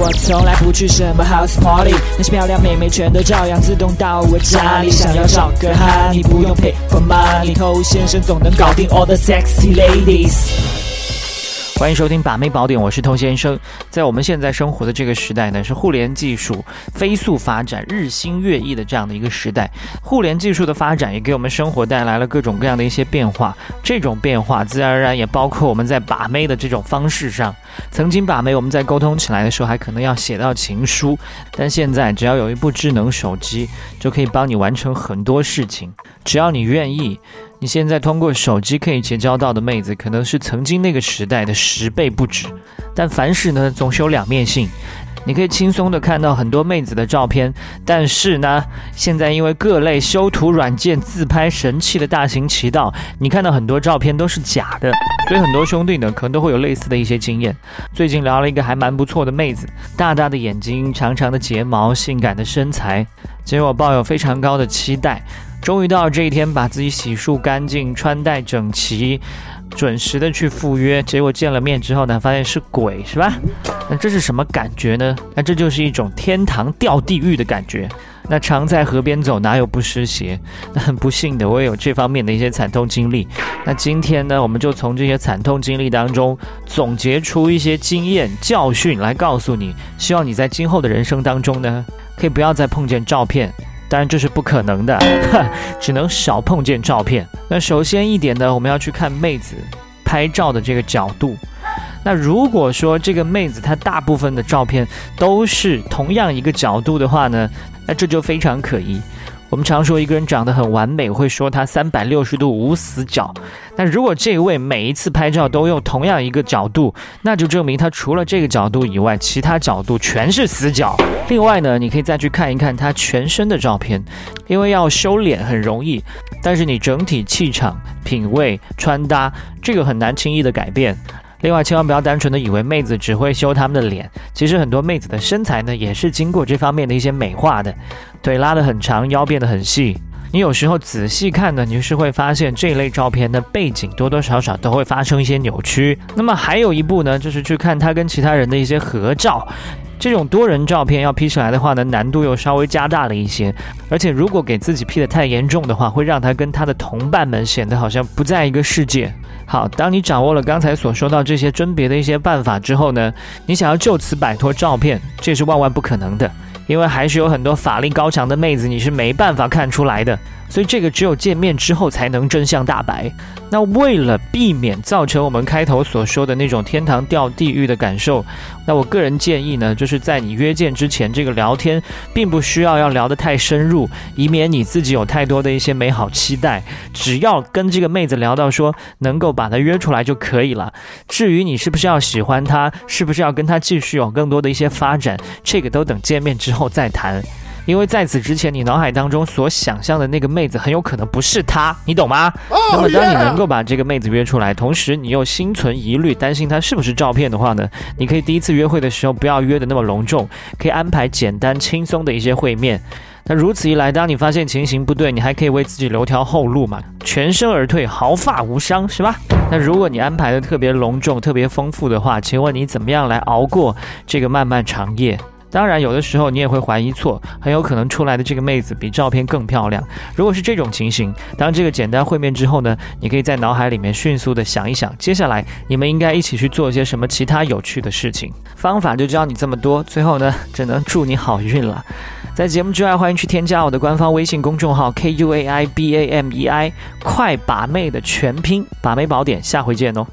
我从来不去什么 house party，那些漂亮妹妹全都照样自动到我家里。想要找个哈，你不用 pay for money，偷先生总能搞定 all the sexy ladies。欢迎收听《把妹宝典》，我是偷先生。在我们现在生活的这个时代呢，是互联技术飞速发展、日新月异的这样的一个时代。互联技术的发展也给我们生活带来了各种各样的一些变化。这种变化自然而然也包括我们在把妹的这种方式上。曾经把妹，我们在沟通起来的时候还可能要写到情书，但现在只要有一部智能手机，就可以帮你完成很多事情。只要你愿意。你现在通过手机可以结交到的妹子，可能是曾经那个时代的十倍不止。但凡事呢，总是有两面性。你可以轻松的看到很多妹子的照片，但是呢，现在因为各类修图软件自拍神器的大行其道，你看到很多照片都是假的。所以很多兄弟呢，可能都会有类似的一些经验。最近聊了一个还蛮不错的妹子，大大的眼睛，长长的睫毛，性感的身材，结果抱有非常高的期待。终于到了这一天，把自己洗漱干净，穿戴整齐，准时的去赴约。结果见了面之后呢，发现是鬼，是吧？那这是什么感觉呢？那这就是一种天堂掉地狱的感觉。那常在河边走，哪有不湿鞋？那很不幸的，我也有这方面的一些惨痛经历。那今天呢，我们就从这些惨痛经历当中总结出一些经验教训来告诉你，希望你在今后的人生当中呢，可以不要再碰见照片。当然这是不可能的，只能少碰见照片。那首先一点呢，我们要去看妹子拍照的这个角度。那如果说这个妹子她大部分的照片都是同样一个角度的话呢，那这就非常可疑。我们常说一个人长得很完美，会说他三百六十度无死角。那如果这位每一次拍照都用同样一个角度，那就证明他除了这个角度以外，其他角度全是死角。另外呢，你可以再去看一看他全身的照片，因为要修脸很容易，但是你整体气场、品味、穿搭，这个很难轻易的改变。另外，千万不要单纯的以为妹子只会修他们的脸，其实很多妹子的身材呢，也是经过这方面的一些美化的，腿拉得很长，腰变得很细。你有时候仔细看呢，你是会发现这类照片的背景多多少少都会发生一些扭曲。那么还有一步呢，就是去看他跟其他人的一些合照。这种多人照片要 P 起来的话呢，难度又稍微加大了一些。而且如果给自己 P 的太严重的话，会让他跟他的同伴们显得好像不在一个世界。好，当你掌握了刚才所说到这些甄别的一些办法之后呢，你想要就此摆脱照片，这是万万不可能的，因为还是有很多法力高强的妹子，你是没办法看出来的。所以这个只有见面之后才能真相大白。那为了避免造成我们开头所说的那种天堂掉地狱的感受，那我个人建议呢，就是在你约见之前，这个聊天并不需要要聊得太深入，以免你自己有太多的一些美好期待。只要跟这个妹子聊到说能够把她约出来就可以了。至于你是不是要喜欢她，是不是要跟她继续有更多的一些发展，这个都等见面之后再谈。因为在此之前，你脑海当中所想象的那个妹子很有可能不是她，你懂吗？那么，当你能够把这个妹子约出来，同时你又心存疑虑，担心她是不是照片的话呢？你可以第一次约会的时候不要约的那么隆重，可以安排简单轻松的一些会面。那如此一来，当你发现情形不对，你还可以为自己留条后路嘛，全身而退，毫发无伤，是吧？那如果你安排的特别隆重、特别丰富的话，请问你怎么样来熬过这个漫漫长夜？当然，有的时候你也会怀疑错，很有可能出来的这个妹子比照片更漂亮。如果是这种情形，当这个简单会面之后呢，你可以在脑海里面迅速的想一想，接下来你们应该一起去做些什么其他有趣的事情。方法就教你这么多，最后呢，只能祝你好运了。在节目之外，欢迎去添加我的官方微信公众号 k u a i b a m e i，快把妹的全拼，把妹宝典，下回见哦。